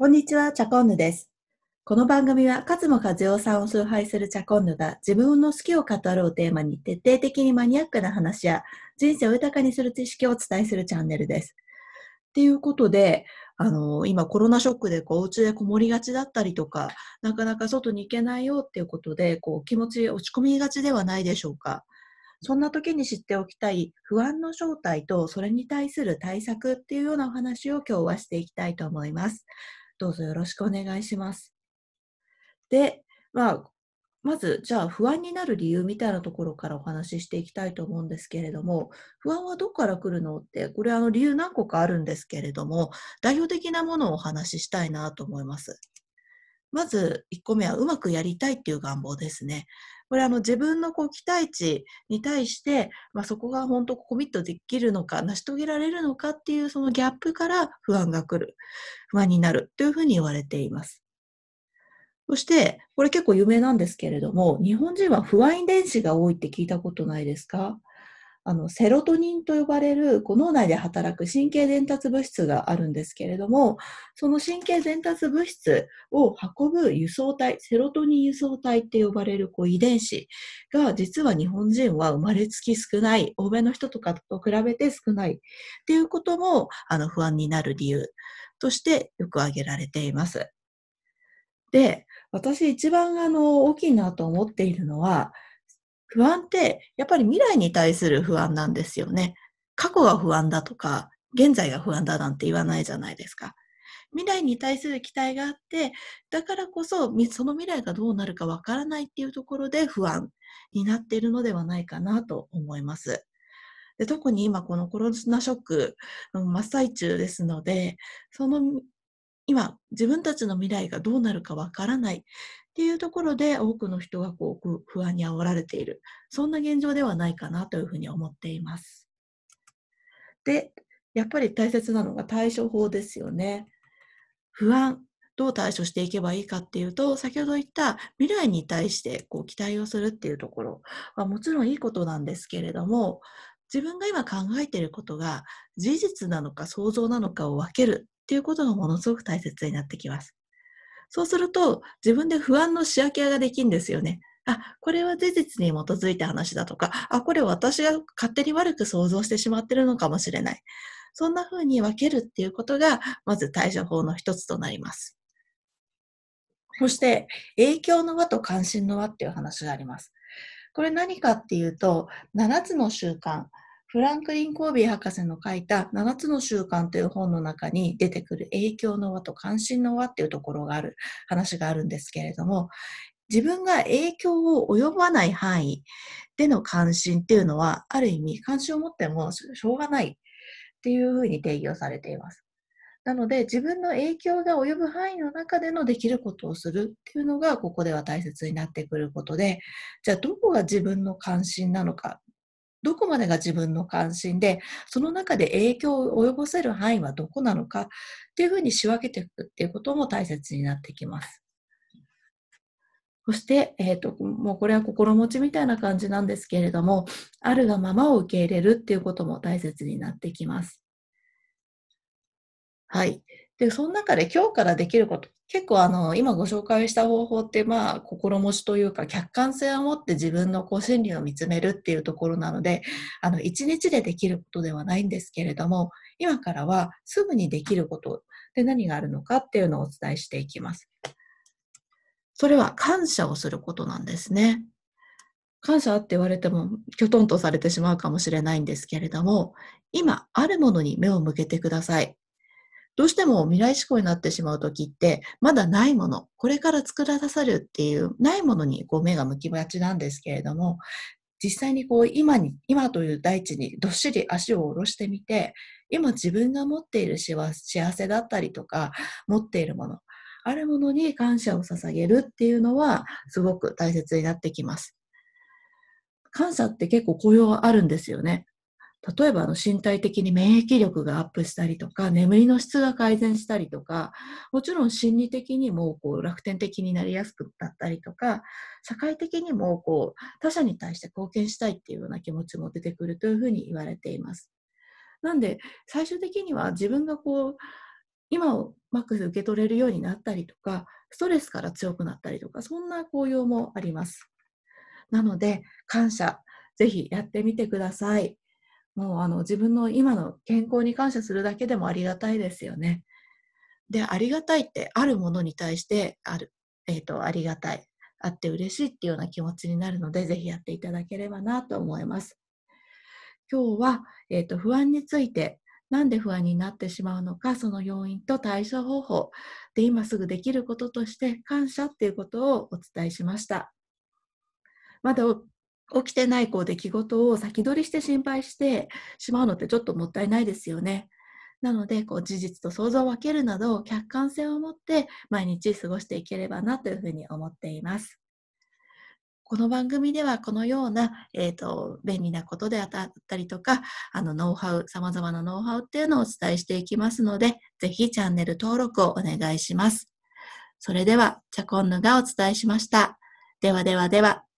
こんにちは、チャコンヌです。この番組は、勝間和代さんを崇拝するチャコンヌが自分の好きを語るをテーマに徹底的にマニアックな話や人生を豊かにする知識をお伝えするチャンネルです。っていうことで、あの、今コロナショックでこう、お家でこもりがちだったりとか、なかなか外に行けないよっていうことで、こう、気持ち落ち込みがちではないでしょうか。そんな時に知っておきたい不安の正体とそれに対する対策っていうようなお話を今日はしていきたいと思います。どうぞよろしくお願いします。で、まあ、まず、じゃあ不安になる理由みたいなところからお話ししていきたいと思うんですけれども、不安はどこから来るのって、これあの理由何個かあるんですけれども、代表的なものをお話ししたいなと思います。まず1個目はうまくやりたいっていう願望ですね。これあの自分のこう期待値に対して、まあ、そこが本当コミットできるのか、成し遂げられるのかっていうそのギャップから不安が来る、不安になるというふうに言われています。そして、これ結構有名なんですけれども、日本人は不安遺伝子が多いって聞いたことないですか？あの、セロトニンと呼ばれるこう脳内で働く神経伝達物質があるんですけれども、その神経伝達物質を運ぶ輸送体、セロトニン輸送体って呼ばれるこう遺伝子が実は日本人は生まれつき少ない、欧米の人とかと比べて少ないっていうこともあの不安になる理由としてよく挙げられています。で、私一番あの大きいなと思っているのは、不安ってやっぱり未来に対する不安なんですよね。過去が不安だとか、現在が不安だなんて言わないじゃないですか。未来に対する期待があって、だからこそその未来がどうなるかわからないっていうところで不安になっているのではないかなと思います。で特に今このコロナショック真っ最中ですので、その今自分たちの未来がどうなるかわからないっていうところで多くの人がこう不安に煽られている。そんな現状ではないかなというふうに思っています。で、やっぱり大切なのが対処法ですよね。不安、どう対処していけばいいかっていうと、先ほど言った未来に対してこう期待をするっていうところはもちろんいいことなんですけれども、自分が今考えていることが事実なのか想像なのかを分けるっていうことがものすごく大切になってきます。そうすると自分で不安の仕分けができるんですよね。あ、これは事実に基づいた話だとか、あ、これ私が勝手に悪く想像してしまってるのかもしれない。そんな風に分けるっていうことが、まず対処法の一つとなります。そして、影響の輪と関心の輪っていう話があります。これ何かっていうと、7つの習慣、フランクリン・コービー博士の書いた7つの習慣という本の中に出てくる影響の輪と関心の輪っていうところがある話があるんですけれども、自分が影響を及ばない範囲での関心っていうのは、ある意味関心を持ってもしょうがないっていうふうに定義をされています。なので、自分の影響が及ぶ範囲の中でのできることをするっていうのが、ここでは大切になってくることで、じゃあどこが自分の関心なのか、どこまでが自分の関心で、その中で影響を及ぼせる範囲はどこなのかっていうふうに仕分けていくっていうことも大切になってきます。そして、えっ、ー、と、もうこれは心持ちみたいな感じなんですけれども、あるがままを受け入れるっていうことも大切になってきます。はい。で、その中で今日からできること、結構あの、今ご紹介した方法って、まあ、心持ちというか、客観性を持って自分のこう心理を見つめるっていうところなので、あの、一日でできることではないんですけれども、今からはすぐにできることで何があるのかっていうのをお伝えしていきます。それは感謝をすることなんですね。感謝って言われても、きょとんとされてしまうかもしれないんですけれども、今あるものに目を向けてください。どうしても未来志向になってしまうときって、まだないもの、これから作らされるっていうないものにこう目が向きがちなんですけれども、実際にこう今に、今という大地にどっしり足を下ろしてみて、今自分が持っている幸せだったりとか、持っているもの、あるものに感謝を捧げるっていうのはすごく大切になってきます。感謝って結構効用あるんですよね。例えばあの身体的に免疫力がアップしたりとか、眠りの質が改善したりとか、もちろん心理的にもこう楽天的になりやすくなったりとか、社会的にもこう他者に対して貢献したいっていうような気持ちも出てくるというふうに言われています。なんで最終的には自分がこう今をマックス受け取れるようになったりとか、ストレスから強くなったりとか、そんな効用もあります。なので、感謝、ぜひやってみてください。もうあの自分の今の健康に感謝するだけでもありがたいですよね。で、ありがたいってあるものに対してある、えっ、ー、と、ありがたい、あって嬉しいっていうような気持ちになるので、ぜひやっていただければなと思います。今日は、えっ、ー、と、不安について、なんで不安になってしまうのか、その要因と対処方法で今すぐできることとして感謝っていうことをお伝えしました。まだ起きてないこう出来事を先取りして心配してしまうのってちょっともったいないですよね。なので、こう事実と想像を分けるなど、客観性を持って毎日過ごしていければなというふうに思っています。この番組ではこのような、えーと、便利なことであったりとか、あのノウハウ、様々なノウハウっていうのをお伝えしていきますので、ぜひチャンネル登録をお願いします。それでは、チャコンヌがお伝えしました。ではではでは。